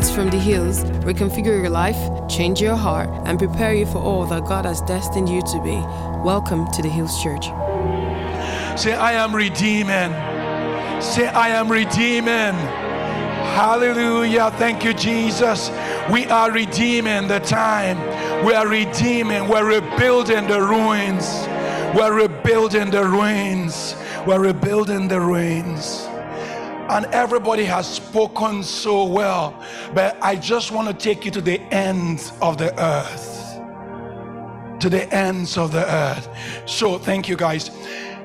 Words from the hills reconfigure your life, change your heart, and prepare you for all that God has destined you to be. Welcome to the Hills Church. Say, I am redeeming. Say, I am redeeming. Hallelujah. Thank you, Jesus. We are redeeming the time. We are redeeming. We're rebuilding the ruins. We're rebuilding the ruins. We're rebuilding the ruins and everybody has spoken so well. But I just want to take you to the ends of the earth. To the ends of the earth. So, thank you guys.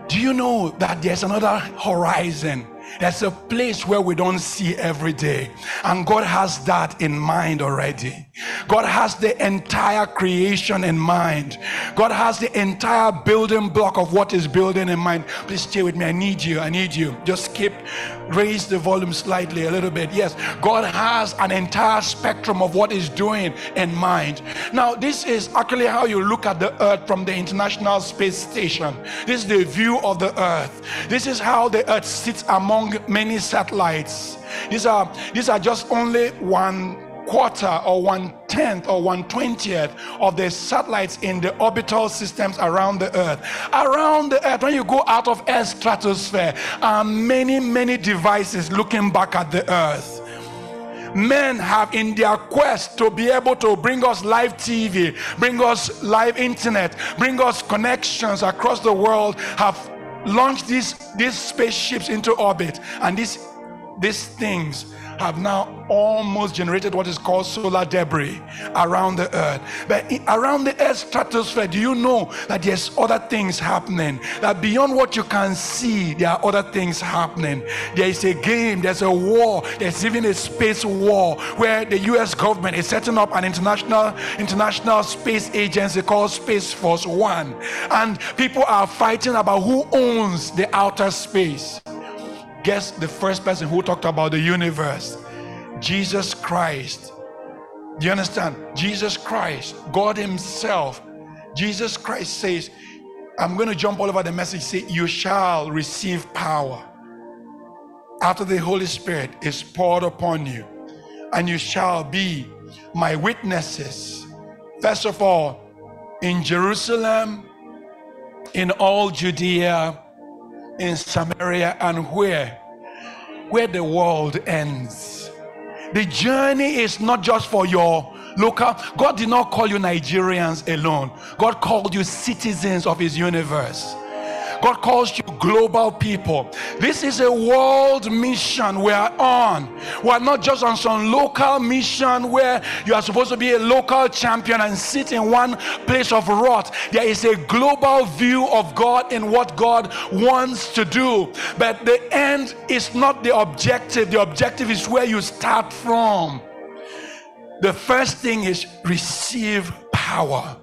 Do you know that there's another horizon? There's a place where we don't see every day. And God has that in mind already. God has the entire creation in mind. God has the entire building block of what is building in mind. Please stay with me. I need you. I need you. Just keep raise the volume slightly a little bit. Yes, God has an entire spectrum of what is doing in mind. Now, this is actually how you look at the earth from the International Space Station. This is the view of the earth. This is how the earth sits among many satellites. These are these are just only one quarter or one tenth or one twentieth of the satellites in the orbital systems around the earth. Around the earth, when you go out of Earth's stratosphere, are many, many devices looking back at the earth men have in their quest to be able to bring us live TV, bring us live internet, bring us connections across the world, have launched these, these spaceships into orbit. And these, these things have now almost generated what is called solar debris around the earth. But around the earth's stratosphere, do you know that there's other things happening? That beyond what you can see, there are other things happening. There is a game, there's a war, there's even a space war where the US government is setting up an international international space agency called Space Force One. And people are fighting about who owns the outer space. Guess the first person who talked about the universe? Jesus Christ. Do you understand? Jesus Christ, God Himself. Jesus Christ says, I'm going to jump all over the message. Say, You shall receive power after the Holy Spirit is poured upon you, and you shall be my witnesses. First of all, in Jerusalem, in all Judea, in Samaria and where? Where the world ends. The journey is not just for your local. God did not call you Nigerians alone. God called you citizens of his universe. God calls you global people. This is a world mission we are on. We are not just on some local mission where you are supposed to be a local champion and sit in one place of rot. There is a global view of God in what God wants to do. But the end is not the objective, the objective is where you start from. The first thing is receive power.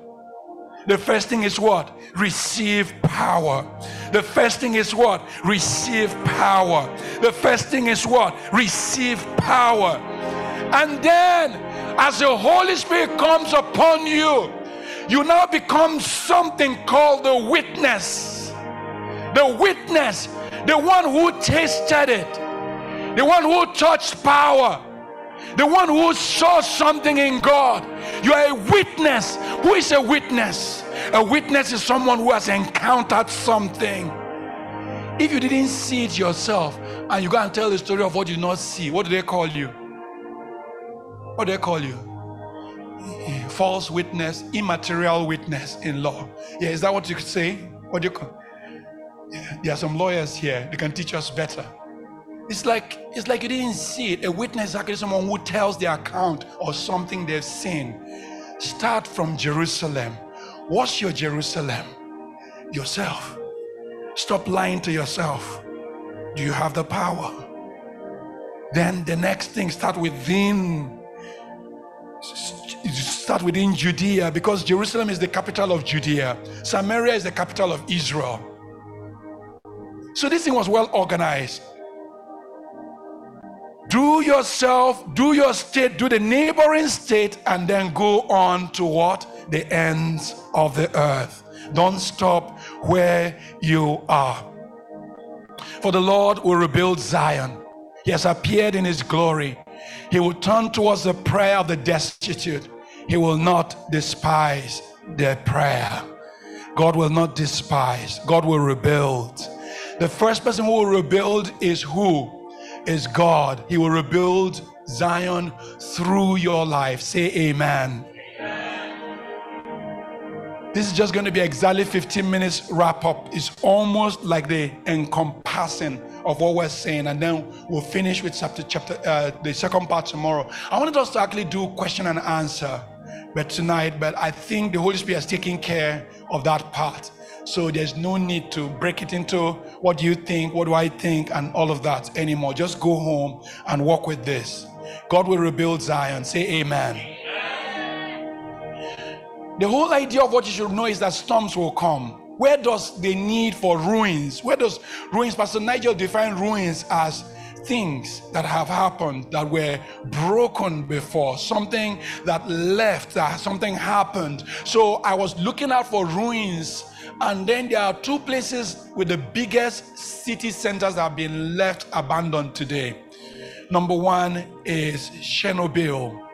The first thing is what? Receive power. The first thing is what? Receive power. The first thing is what? Receive power. And then, as the Holy Spirit comes upon you, you now become something called the witness. The witness, the one who tasted it, the one who touched power the one who saw something in God. You are a witness. Who is a witness? A witness is someone who has encountered something. If you didn't see it yourself and you go and tell the story of what you did not see, what do they call you? What do they call you? False witness, immaterial witness in law. Yeah, is that what you could say? What do you call? Yeah, there are some lawyers here. They can teach us better. It's like it's like you didn't see it. A witness is actually someone who tells the account of something they've seen. Start from Jerusalem. What's your Jerusalem? Yourself. Stop lying to yourself. Do you have the power? Then the next thing start within start within Judea because Jerusalem is the capital of Judea. Samaria is the capital of Israel. So this thing was well organized do yourself, do your state, do the neighboring state, and then go on to what? The ends of the earth. Don't stop where you are. For the Lord will rebuild Zion. He has appeared in his glory. He will turn towards the prayer of the destitute. He will not despise their prayer. God will not despise. God will rebuild. The first person who will rebuild is who? Is God. He will rebuild Zion through your life. Say amen. This is just going to be exactly 15 minutes wrap up. It's almost like the encompassing of what we're saying, and then we'll finish with chapter, chapter uh, the second part tomorrow. I wanted us to actually do question and answer, but tonight, but I think the Holy Spirit has taken care of that part. So there's no need to break it into what do you think, what do I think, and all of that anymore. Just go home and work with this. God will rebuild Zion. Say amen. The whole idea of what you should know is that storms will come. Where does the need for ruins? Where does ruins, Pastor Nigel define ruins as things that have happened that were broken before, something that left, that something happened. So I was looking out for ruins, and then there are two places with the biggest city centers that have been left abandoned today. Number one is Chernobyl.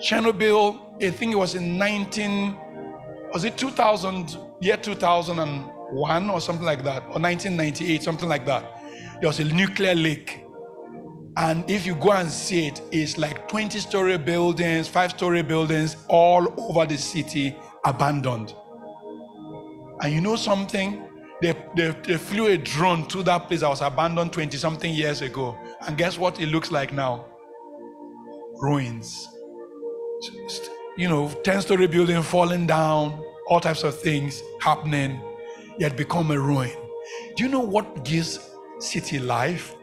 Chernobyl I think it was in 19, was it 2000, year 2001 or something like that, or 1998, something like that. There was a nuclear leak. And if you go and see it, it's like 20 story buildings, five story buildings all over the city abandoned. And you know something? They, they, they flew a drone to that place that was abandoned 20 something years ago. And guess what it looks like now? Ruins you know, 10 story building falling down, all types of things happening, yet become a ruin. Do you know what gives city life?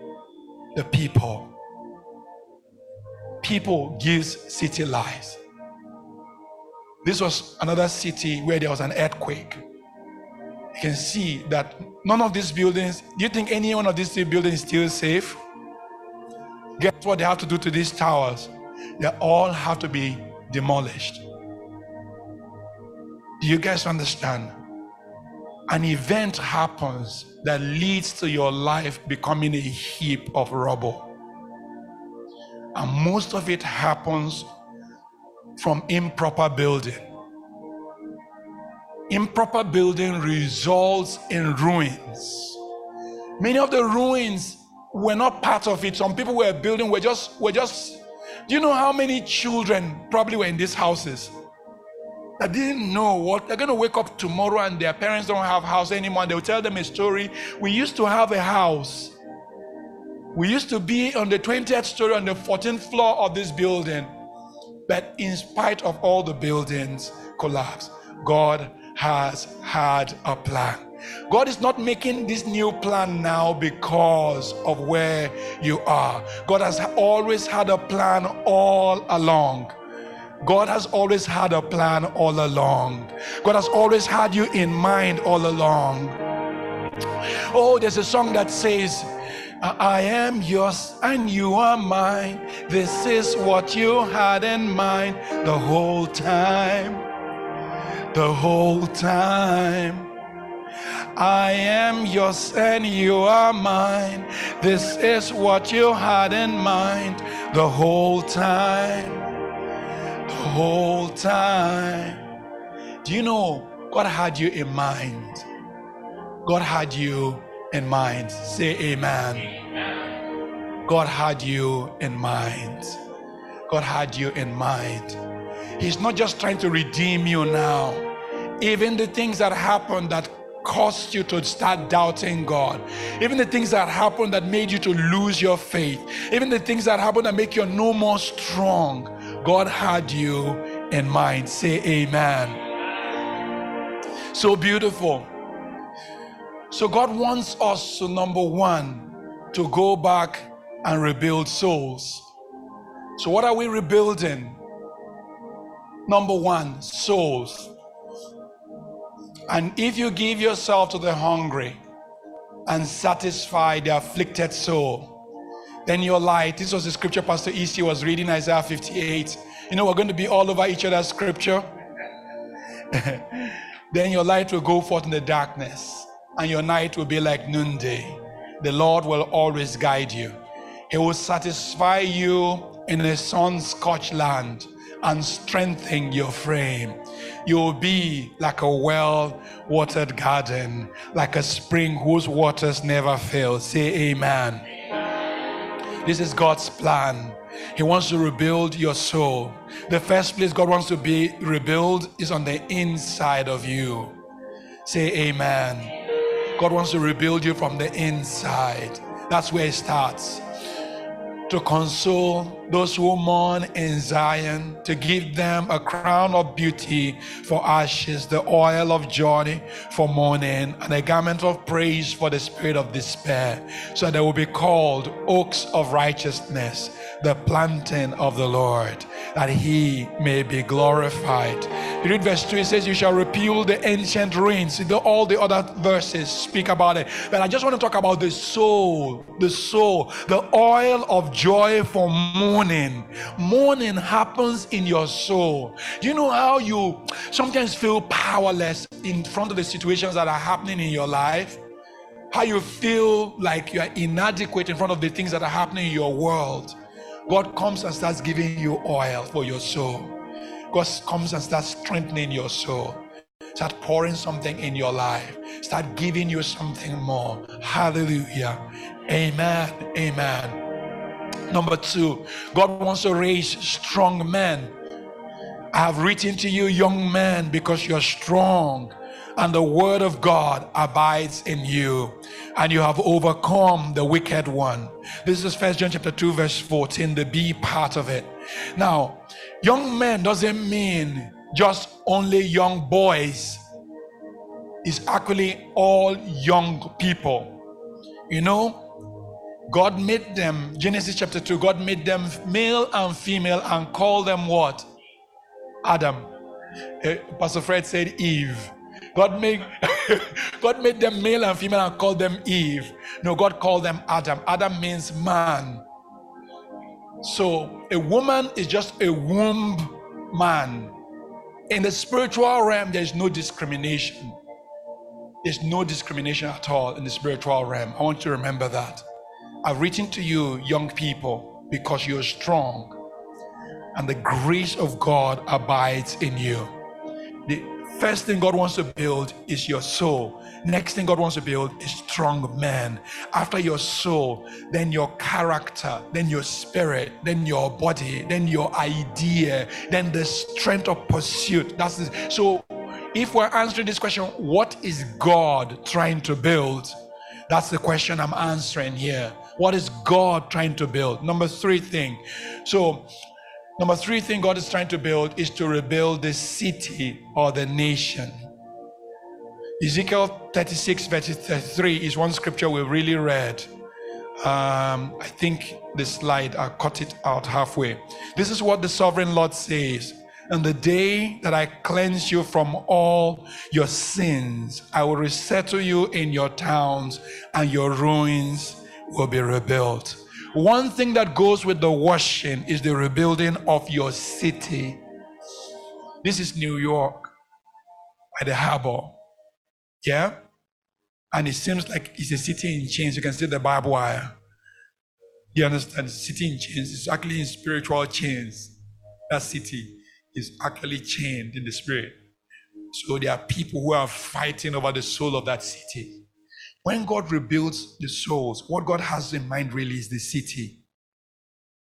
The people. People gives city life. This was another city where there was an earthquake. You can see that none of these buildings, do you think any one of these buildings is still safe? Guess what they have to do to these towers? They all have to be demolished. Do you guys understand? An event happens that leads to your life becoming a heap of rubble. And most of it happens from improper building. Improper building results in ruins. Many of the ruins were not part of it. Some people were building were just were just do you know how many children probably were in these houses that didn't know what they're going to wake up tomorrow and their parents don't have house anymore? They'll tell them a story. We used to have a house. We used to be on the 20th story on the 14th floor of this building. But in spite of all the buildings collapse, God has had a plan. God is not making this new plan now because of where you are. God has always had a plan all along. God has always had a plan all along. God has always had you in mind all along. Oh, there's a song that says, I am yours and you are mine. This is what you had in mind the whole time. The whole time. I am yours and you are mine. This is what you had in mind the whole time. The whole time. Do you know God had you in mind? God had you in mind. Say amen. God had you in mind. God had you in mind. He's not just trying to redeem you now. Even the things that happened that caused you to start doubting God. Even the things that happened that made you to lose your faith. Even the things that happened that make you no more strong. God had you in mind. Say amen. So beautiful. So God wants us to number one to go back and rebuild souls. So what are we rebuilding? Number one, souls. And if you give yourself to the hungry and satisfy the afflicted soul, then your light, this was the scripture Pastor Isi was reading, Isaiah 58. You know, we're going to be all over each other's scripture. then your light will go forth in the darkness, and your night will be like noonday. The Lord will always guide you. He will satisfy you in a sun scorched land and strengthen your frame. You'll be like a well watered garden, like a spring whose waters never fail. Say amen. This is God's plan. He wants to rebuild your soul. The first place God wants to be rebuilt is on the inside of you. Say amen. God wants to rebuild you from the inside. That's where it starts to console those who mourn in Zion, to give them a crown of beauty for ashes, the oil of joy for mourning, and a garment of praise for the spirit of despair. So they will be called oaks of righteousness, the planting of the Lord, that he may be glorified. You read verse 2, it says, You shall repeal the ancient ruins. All the other verses speak about it. But I just want to talk about the soul, the soul, the oil of joy for mourning. Mourning happens in your soul. You know how you sometimes feel powerless in front of the situations that are happening in your life? How you feel like you are inadequate in front of the things that are happening in your world. God comes and starts giving you oil for your soul. God comes and starts strengthening your soul. Start pouring something in your life. Start giving you something more. Hallelujah. Amen. Amen. Number two, God wants to raise strong men. I have written to you, young men, because you're strong and the word of God abides in you, and you have overcome the wicked one. This is First John chapter 2, verse 14, the B part of it. Now, young men doesn't mean just only young boys. It's actually all young people. You know, God made them, Genesis chapter 2, God made them male and female and called them what? Adam. Uh, Pastor Fred said Eve. God made God made them male and female and called them Eve. No, God called them Adam. Adam means man. So a woman is just a womb man. In the spiritual realm, there's no discrimination. There's no discrimination at all in the spiritual realm. I want you to remember that. I've written to you, young people, because you're strong and the grace of God abides in you. The First thing God wants to build is your soul. Next thing God wants to build is strong men. After your soul, then your character, then your spirit, then your body, then your idea, then the strength of pursuit. That's it. so. If we're answering this question, what is God trying to build? That's the question I'm answering here. What is God trying to build? Number three thing. So Number three thing God is trying to build is to rebuild the city or the nation. Ezekiel 36, verse 33 is one scripture we really read. Um, I think the slide, I cut it out halfway. This is what the sovereign Lord says. And the day that I cleanse you from all your sins, I will resettle you in your towns, and your ruins will be rebuilt. One thing that goes with the washing is the rebuilding of your city. This is New York by the harbor. Yeah? And it seems like it's a city in chains. You can see the barbed wire. You understand? City in chains is actually in spiritual chains. That city is actually chained in the spirit. So there are people who are fighting over the soul of that city. When God rebuilds the souls, what God has in mind really is the city.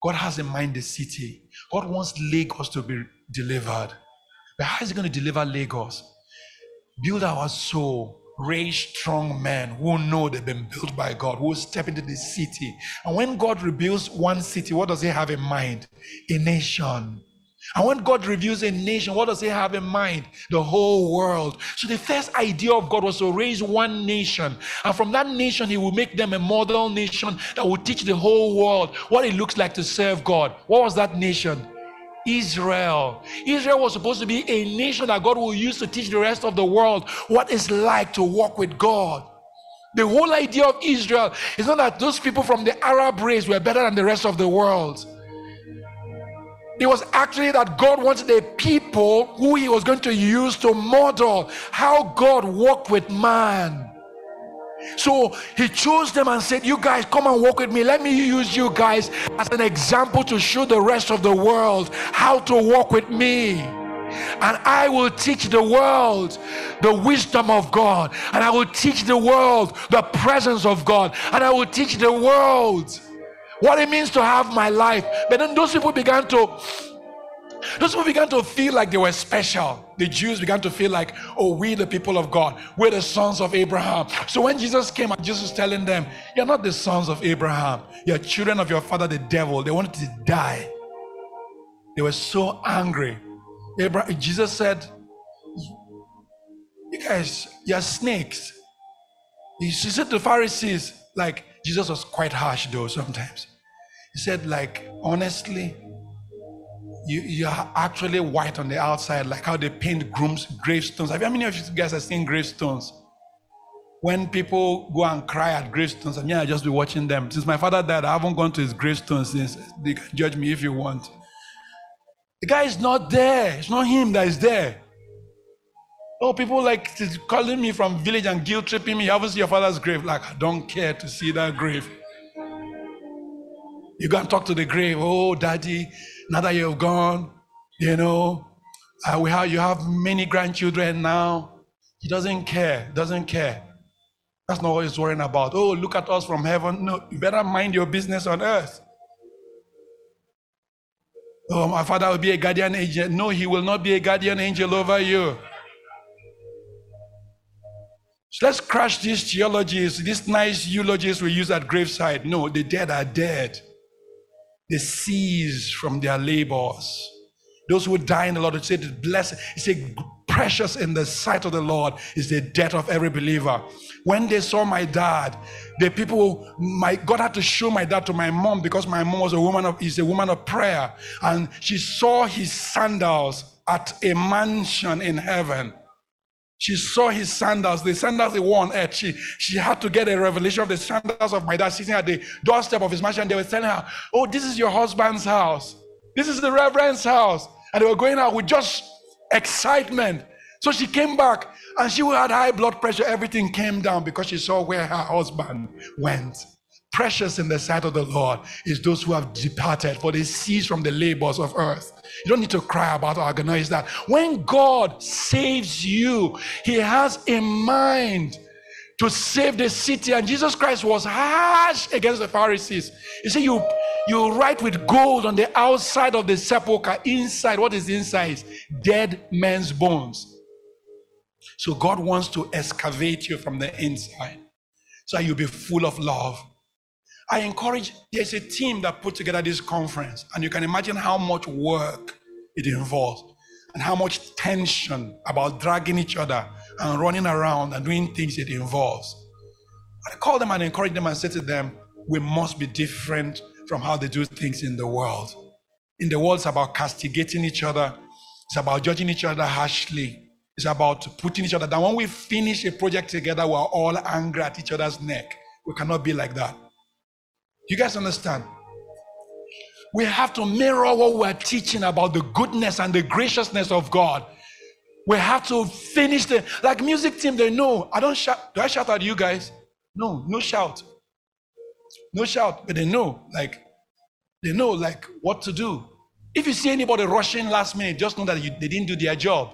God has in mind the city. God wants Lagos to be delivered. But how is He going to deliver Lagos? Build our soul, raise strong men who know they've been built by God, who step into the city. And when God rebuilds one city, what does He have in mind? A nation. And when God reviews a nation, what does He have in mind? The whole world. So the first idea of God was to raise one nation. And from that nation, He will make them a model nation that will teach the whole world what it looks like to serve God. What was that nation? Israel. Israel was supposed to be a nation that God will use to teach the rest of the world what it's like to walk with God. The whole idea of Israel is not that those people from the Arab race were better than the rest of the world. It was actually that God wanted a people who He was going to use to model how God walked with man. So he chose them and said, You guys, come and walk with me. Let me use you guys as an example to show the rest of the world how to walk with me. And I will teach the world the wisdom of God. And I will teach the world the presence of God. And I will teach the world what it means to have my life. But then those people began to those people began to feel like they were special. The Jews began to feel like, oh, we the people of God, we're the sons of Abraham. So when Jesus came Jesus was telling them, You're not the sons of Abraham, you're children of your father, the devil. They wanted to die. They were so angry. Abraham, Jesus said, You guys, you're snakes. He said to the Pharisees, like, Jesus was quite harsh though sometimes. He said, like, honestly, you, you are actually white on the outside, like how they paint grooms, gravestones. Have you, how many of you guys have seen gravestones? When people go and cry at gravestones, I mean, I just be watching them. Since my father died, I haven't gone to his gravestone since. You can judge me if you want. The guy is not there. It's not him that is there. Oh, people like calling me from village and guilt tripping me. You haven't seen your father's grave. Like, I don't care to see that grave. You go and talk to the grave. Oh, daddy, now that you've gone, you know, uh, we have, you have many grandchildren now. He doesn't care, doesn't care. That's not what he's worrying about. Oh, look at us from heaven. No, you better mind your business on earth. Oh, my father will be a guardian angel. No, he will not be a guardian angel over you. So let's crash these theologies, these nice eulogies we use at graveside. No, the dead are dead. They cease from their labors. Those who die in the Lord, it said, blessed, It's a precious in the sight of the Lord is the death of every believer. When they saw my dad, the people, my God had to show my dad to my mom because my mom was a woman of, is a woman of prayer, and she saw his sandals at a mansion in heaven. She saw his sandals, the sandals he wore on earth. She, she had to get a revelation of the sandals of my dad sitting at the doorstep of his mansion. They were telling her, Oh, this is your husband's house. This is the reverend's house. And they were going out with just excitement. So she came back and she had high blood pressure. Everything came down because she saw where her husband went. Precious in the sight of the Lord is those who have departed, for they cease from the labors of earth. You don't need to cry about or agonize that. When God saves you, He has a mind to save the city. And Jesus Christ was harsh against the Pharisees. He said, You you write with gold on the outside of the sepulchre. Inside, what is inside? Dead men's bones. So God wants to excavate you from the inside. So you'll be full of love. I encourage, there's a team that put together this conference, and you can imagine how much work it involves and how much tension about dragging each other and running around and doing things it involves. I call them and encourage them and say to them, we must be different from how they do things in the world. In the world, it's about castigating each other, it's about judging each other harshly, it's about putting each other down. When we finish a project together, we're all angry at each other's neck. We cannot be like that. You guys understand? We have to mirror what we're teaching about the goodness and the graciousness of God. We have to finish the like music team. They know. I don't shout. Do I shout at you guys? No, no shout. No shout, but they know. Like they know like what to do. If you see anybody rushing last minute, just know that you, they didn't do their job.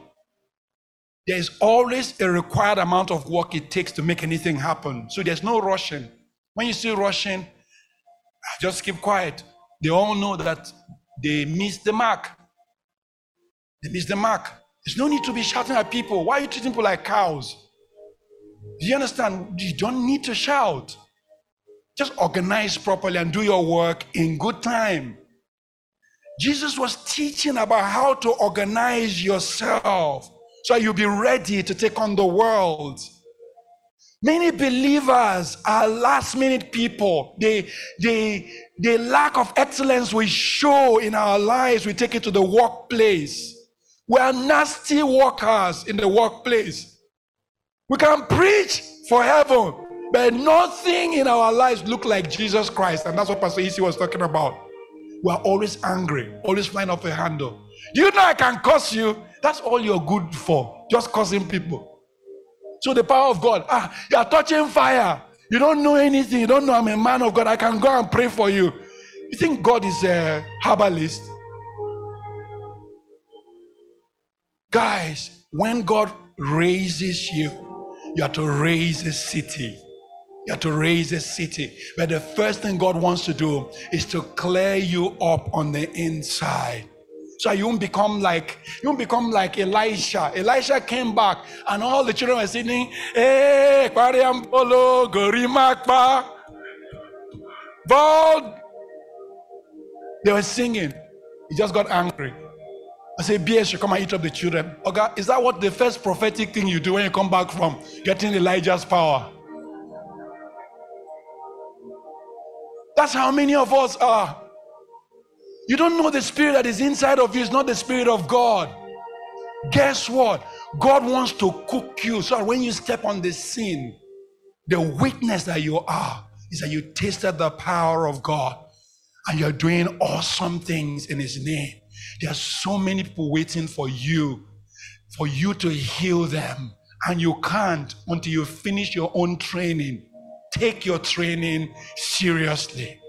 There is always a required amount of work it takes to make anything happen. So there's no rushing. When you see rushing, just keep quiet. They all know that they missed the mark. They missed the mark. There's no need to be shouting at people. Why are you treating people like cows? Do you understand? You don't need to shout. Just organize properly and do your work in good time. Jesus was teaching about how to organize yourself so you'll be ready to take on the world. Many believers are last minute people. They, they, the lack of excellence we show in our lives, we take it to the workplace. We are nasty workers in the workplace. We can preach for heaven, but nothing in our lives look like Jesus Christ. And that's what Pastor Isi was talking about. We are always angry, always flying off the handle. You know I can curse you. That's all you're good for, just cursing people. So the power of God. Ah, you are touching fire. You don't know anything. You don't know I'm a man of God. I can go and pray for you. You think God is a herbalist? Guys, when God raises you, you have to raise a city. You have to raise a city. But the first thing God wants to do is to clear you up on the inside. So you won't become like you won't become like Elisha. Elisha came back and all the children were singing, eh, Hey, Polo, Gorimakpa. They were singing. He just got angry. I said, BS come and eat up the children. Okay, is that what the first prophetic thing you do when you come back from getting Elijah's power? That's how many of us are. You don't know the spirit that is inside of you is not the spirit of God. Guess what? God wants to cook you so when you step on the scene, the witness that you are is that you tasted the power of God and you're doing awesome things in His name. There are so many people waiting for you, for you to heal them, and you can't until you finish your own training. Take your training seriously.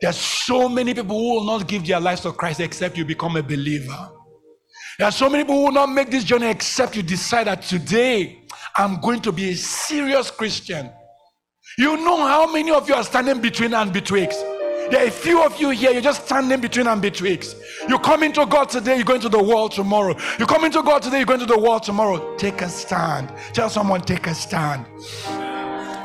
There's so many people who will not give their lives to Christ except you become a believer. There are so many people who will not make this journey except you decide that today I'm going to be a serious Christian. You know how many of you are standing between and betwixt. There are a few of you here, you're just standing between and betwixt. You come into God today, you're going to the world tomorrow. You come into God today, you're going to the world tomorrow. Take a stand. Tell someone, take a stand.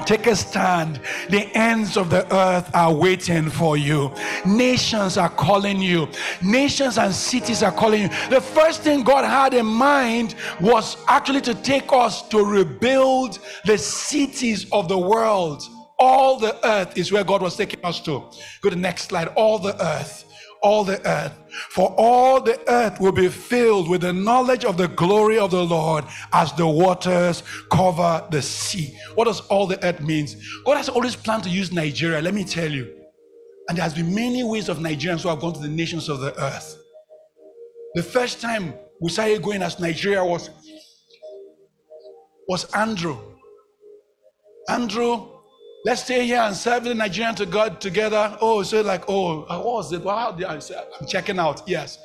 Take a stand. The ends of the earth are waiting for you. Nations are calling you. Nations and cities are calling you. The first thing God had in mind was actually to take us to rebuild the cities of the world. All the earth is where God was taking us to. Go to the next slide. All the earth all the earth. For all the earth will be filled with the knowledge of the glory of the Lord as the waters cover the sea. What does all the earth means? God has always planned to use Nigeria, let me tell you. And there has been many ways of Nigerians who have gone to the nations of the earth. The first time we started going as Nigeria was was Andrew. Andrew Let's stay here and serve the Nigerian to God together. Oh, so like, oh, what was it? Well, I say, I'm checking out. Yes.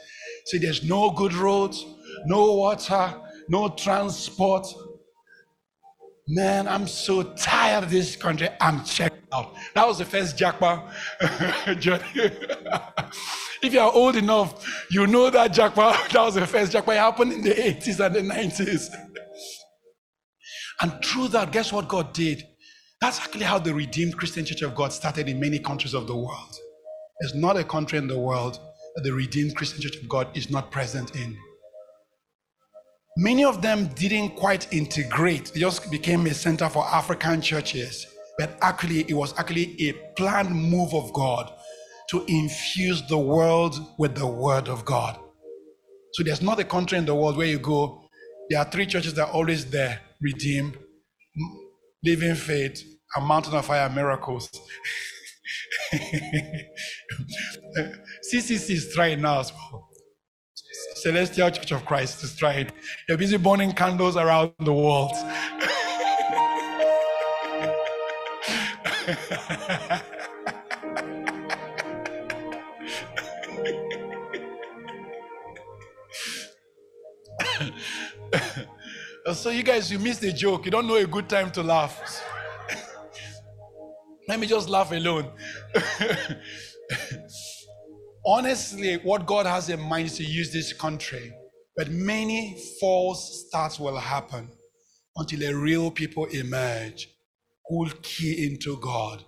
See, there's no good roads, no water, no transport. Man, I'm so tired of this country. I'm checking out. That was the first jackpot journey. if you are old enough, you know that jackpot. That was the first jackpot. It happened in the 80s and the 90s. And through that, guess what God did? That's actually how the Redeemed Christian Church of God started in many countries of the world. There's not a country in the world that the Redeemed Christian Church of God is not present in. Many of them didn't quite integrate, they just became a center for African churches. But actually, it was actually a planned move of God to infuse the world with the Word of God. So there's not a country in the world where you go, there are three churches that are always there redeemed, living faith, and mountain of fire miracles. CCC is trying now as well. Celestial Church of Christ is trying. They're busy burning candles around the world. so you guys, you missed the joke. You don't know a good time to laugh. Let me just laugh alone. Honestly, what God has in mind is to use this country, but many false starts will happen until a real people emerge who will key into God.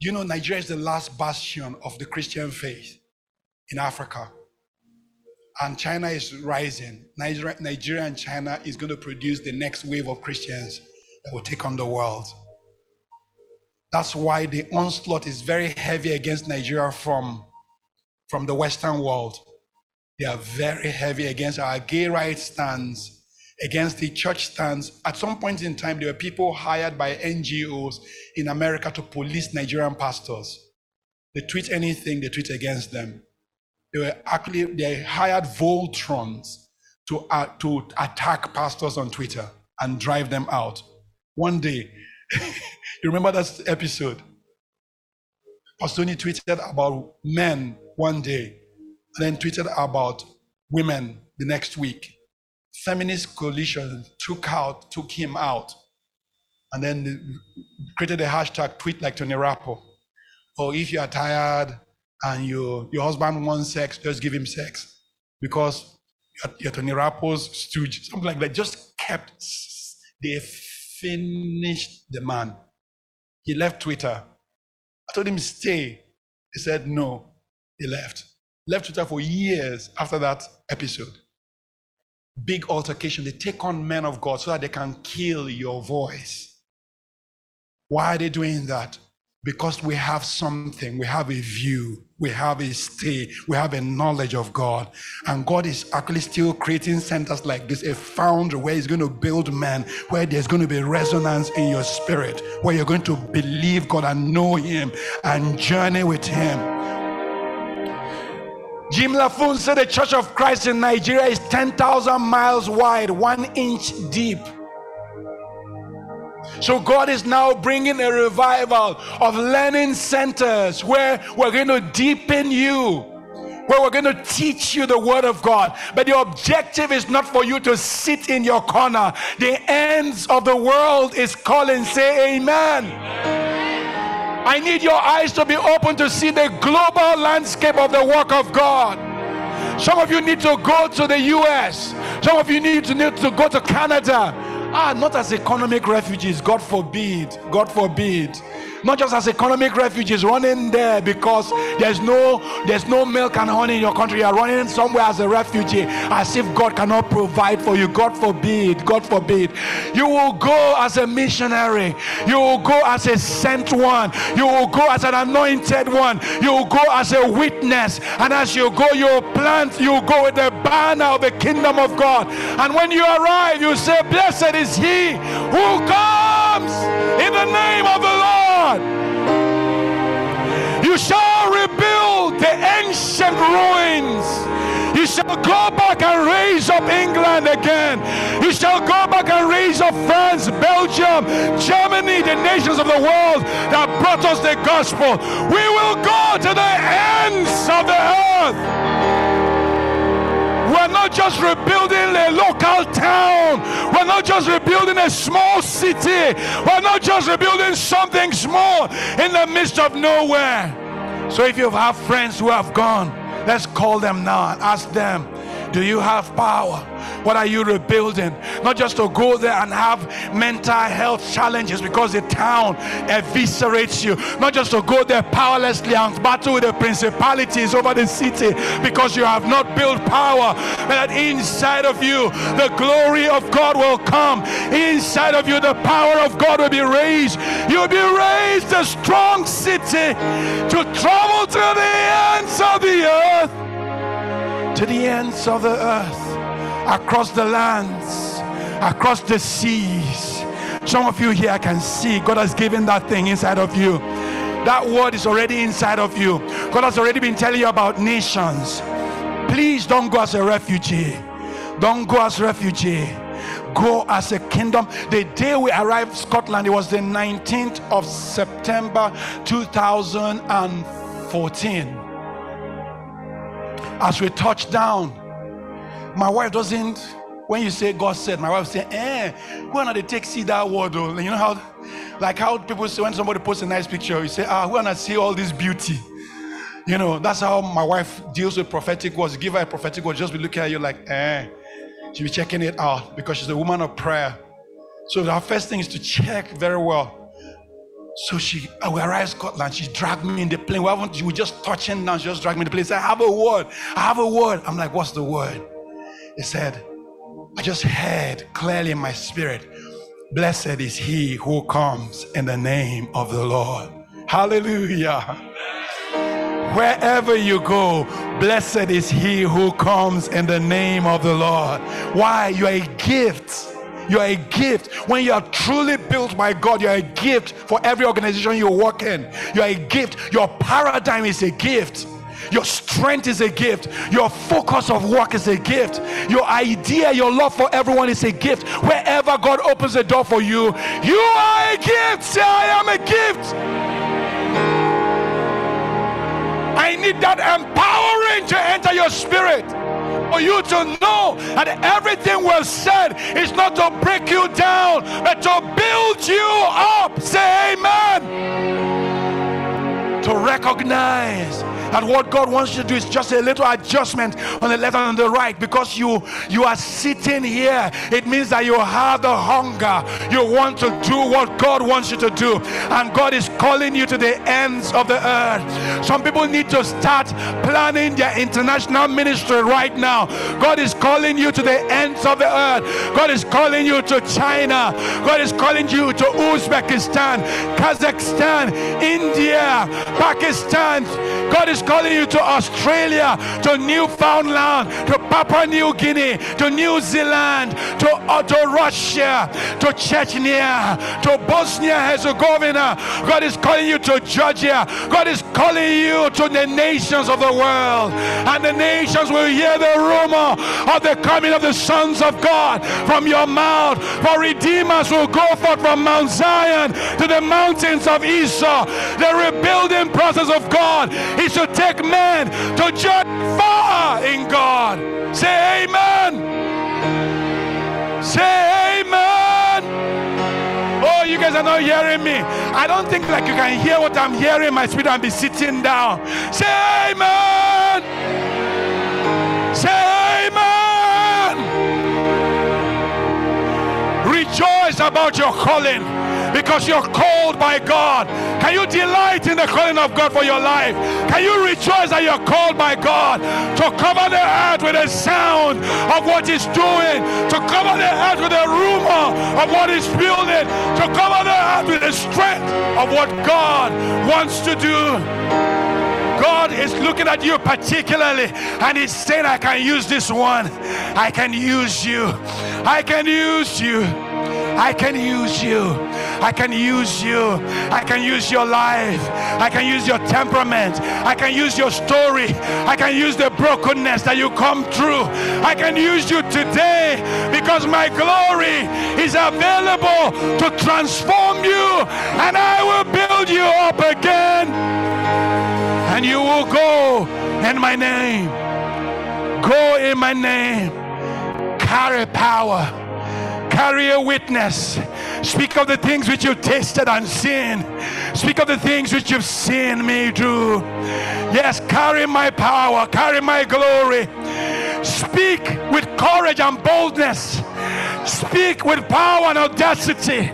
You know, Nigeria is the last bastion of the Christian faith in Africa. And China is rising. Nigeria, Nigeria and China is going to produce the next wave of Christians that will take on the world. That's why the onslaught is very heavy against Nigeria from, from the Western world. They are very heavy against our gay rights stands, against the church stands. At some point in time, there were people hired by NGOs in America to police Nigerian pastors. They tweet anything, they tweet against them. They were actually they hired Voltrons to, uh, to attack pastors on Twitter. and drive them out. One day, you remember that episode? Tony tweeted about men one day, and then tweeted about women the next week. Feminist coalition took out, took him out, and then created a hashtag tweet like Tony Rapu. Oh, if you are tired and your your husband wants sex, just give him sex because you're Tony Rapu's stooge, something like that. Just kept. They finished the man. He left Twitter. I told him stay. He said no. He left. Left Twitter for years after that episode. Big altercation. They take on men of God so that they can kill your voice. Why are they doing that? because we have something, we have a view, we have a stay, we have a knowledge of God. And God is actually still creating centers like this, a foundry where He's going to build men, where there's going to be resonance in your spirit, where you're going to believe God and know Him and journey with Him. Jim Laffoon said the Church of Christ in Nigeria is 10,000 miles wide, one inch deep. So God is now bringing a revival of learning centers where we're going to deepen you where we're going to teach you the word of God. But the objective is not for you to sit in your corner. The ends of the world is calling. Say amen. I need your eyes to be open to see the global landscape of the work of God. Some of you need to go to the US. Some of you need to need to go to Canada. Ah, not as economic refugees, God forbid. God forbid not just as economic refugees running there because there's no there's no milk and honey in your country. You are running somewhere as a refugee, as if God cannot provide for you. God forbid, God forbid. You will go as a missionary, you will go as a sent one, you will go as an anointed one, you will go as a witness, and as you go, you plant, you go with the banner of the kingdom of God. And when you arrive, you say, Blessed is he who comes shall go back and raise up England again. He shall go back and raise up France, Belgium, Germany, the nations of the world that brought us the gospel. We will go to the ends of the earth. We're not just rebuilding a local town. We're not just rebuilding a small city. We're not just rebuilding something small in the midst of nowhere. So if you have friends who have gone, let's call them now and ask them, do you have power? What are you rebuilding? Not just to go there and have mental health challenges because the town eviscerates you. Not just to go there powerlessly and battle with the principalities over the city because you have not built power. But that inside of you, the glory of God will come. Inside of you, the power of God will be raised. You'll be raised a strong city to travel to the To the ends of the earth across the lands, across the seas. Some of you here can see God has given that thing inside of you. That word is already inside of you. God has already been telling you about nations. Please don't go as a refugee. Don't go as refugee. Go as a kingdom. The day we arrived Scotland, it was the 19th of September 2014. As we touch down, my wife doesn't, when you say God said, my wife say, eh, when are they take see that word though? You know how, like how people say when somebody posts a nice picture, you say, ah, when I see all this beauty. You know, that's how my wife deals with prophetic words. Give her a prophetic word, just be looking at you like, eh. She'll be checking it out because she's a woman of prayer. So our first thing is to check very well. So she, uh, we arrived Scotland. She dragged me in the plane. We haven't, we just touching down. She just dragged me in the plane. Said, I have a word. I have a word. I'm like, what's the word? He said, I just heard clearly in my spirit, Blessed is he who comes in the name of the Lord. Hallelujah. Wherever you go, blessed is he who comes in the name of the Lord. Why? You are a gift. You are a gift. When you are truly built by God, you are a gift for every organization you work in. You are a gift. Your paradigm is a gift. Your strength is a gift. Your focus of work is a gift. Your idea, your love for everyone is a gift. Wherever God opens a door for you, you are a gift. Say, I am a gift. I need that empowering to enter your spirit for you to know that everything was said is not to break you down, but to build you up. Say amen. To recognize that what God wants you to do is just a little adjustment on the left and on the right because you you are sitting here. It means that you have the hunger. You want to do what God wants you to do, and God is calling you to the ends of the earth. Some people need to start planning their international ministry right now. God is calling you to the ends of the earth. God is calling you to China. God is calling you to Uzbekistan, Kazakhstan, India, Pakistan. God is calling you to Australia, to Newfoundland, to Papua New Guinea, to New Zealand, to, uh, to Russia, to Chechnya, to Bosnia Herzegovina. God is calling you to Georgia. God is calling you to the nations of the world. And the nations will hear the rumor of the coming of the sons of God from your mouth. For redeemers will go forth from Mount Zion to the mountains of Esau. The rebuilding process of God is to take men to judge far in God. Say amen. Say amen. Oh, you guys are not hearing me. I don't think like you can hear what I'm hearing in my spirit and be sitting down. Say amen. Say amen. Rejoice about your calling because you're called by God. Can you delight in the calling of God for your life? Can you rejoice that you're called by God to cover the earth with the sound of what He's doing, to cover the earth with the rumor of what He's building, to cover the earth with the strength of what God wants to do? God is looking at you particularly and He's saying, I can use this one. I can use you. I can use you. I can use you. I can use you. I can use your life. I can use your temperament. I can use your story. I can use the brokenness that you come through. I can use you today because my glory is available to transform you and I will build you up again. And you will go in my name. Go in my name. Carry power carry a witness. Speak of the things which you've tasted and seen. Speak of the things which you've seen me do. Yes, carry my power, carry my glory. Speak with courage and boldness. Speak with power and audacity.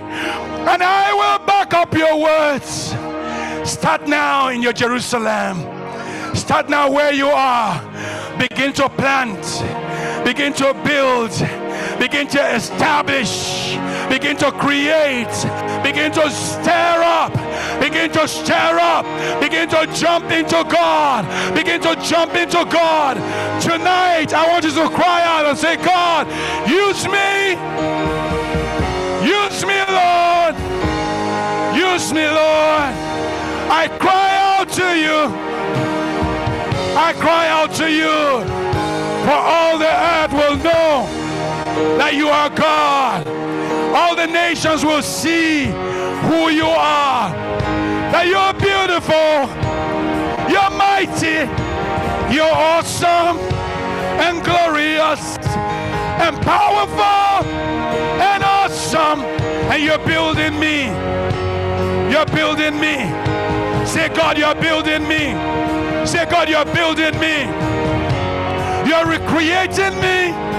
And I will back up your words. Start now in your Jerusalem. Start now where you are. Begin to plant. Begin to build begin to establish, begin to create, begin to stir up, begin to stir up, begin to jump into God, begin to jump into God. Tonight, I want you to cry out and say, God, use me, use me, Lord, use me, Lord. I cry out to you. I cry out to you, for all the earth will know that you are God. All the nations will see who you are. That you're beautiful, you're mighty, you're awesome and glorious and powerful and awesome. And you're building me. You're building me. Say, God, you're building me. Say, God, you're building me. You're recreating me.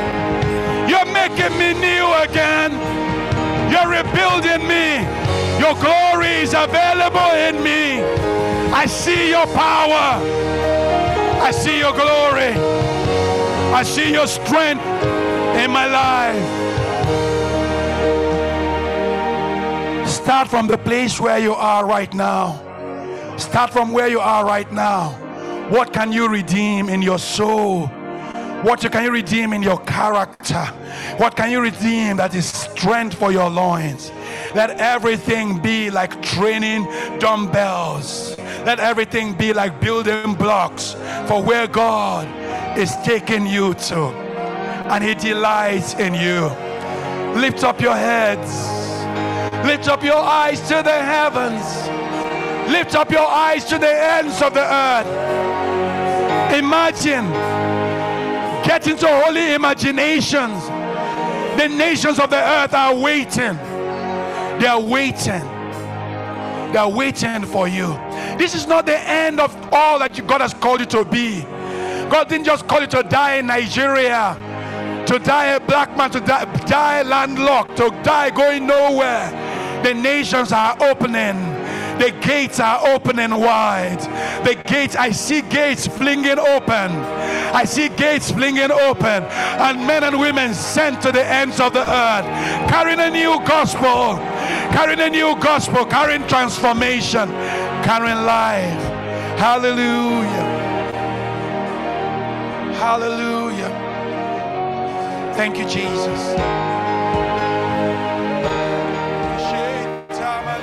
You're making me new again. You're rebuilding me. Your glory is available in me. I see your power. I see your glory. I see your strength in my life. Start from the place where you are right now. Start from where you are right now. What can you redeem in your soul? What can you redeem in your character? What can you redeem that is strength for your loins? Let everything be like training dumbbells. Let everything be like building blocks for where God is taking you to. And He delights in you. Lift up your heads. Lift up your eyes to the heavens. Lift up your eyes to the ends of the earth. Imagine. Get into holy imaginations. The nations of the earth are waiting. They are waiting. They are waiting for you. This is not the end of all that God has called you to be. God didn't just call you to die in Nigeria, to die a black man, to die, die landlocked, to die going nowhere. The nations are opening the gates are opening wide. The gates, I see gates flinging open. I see gates flinging open. And men and women sent to the ends of the earth, carrying a new gospel, carrying a new gospel, carrying transformation, carrying life. Hallelujah. Hallelujah. Thank you, Jesus.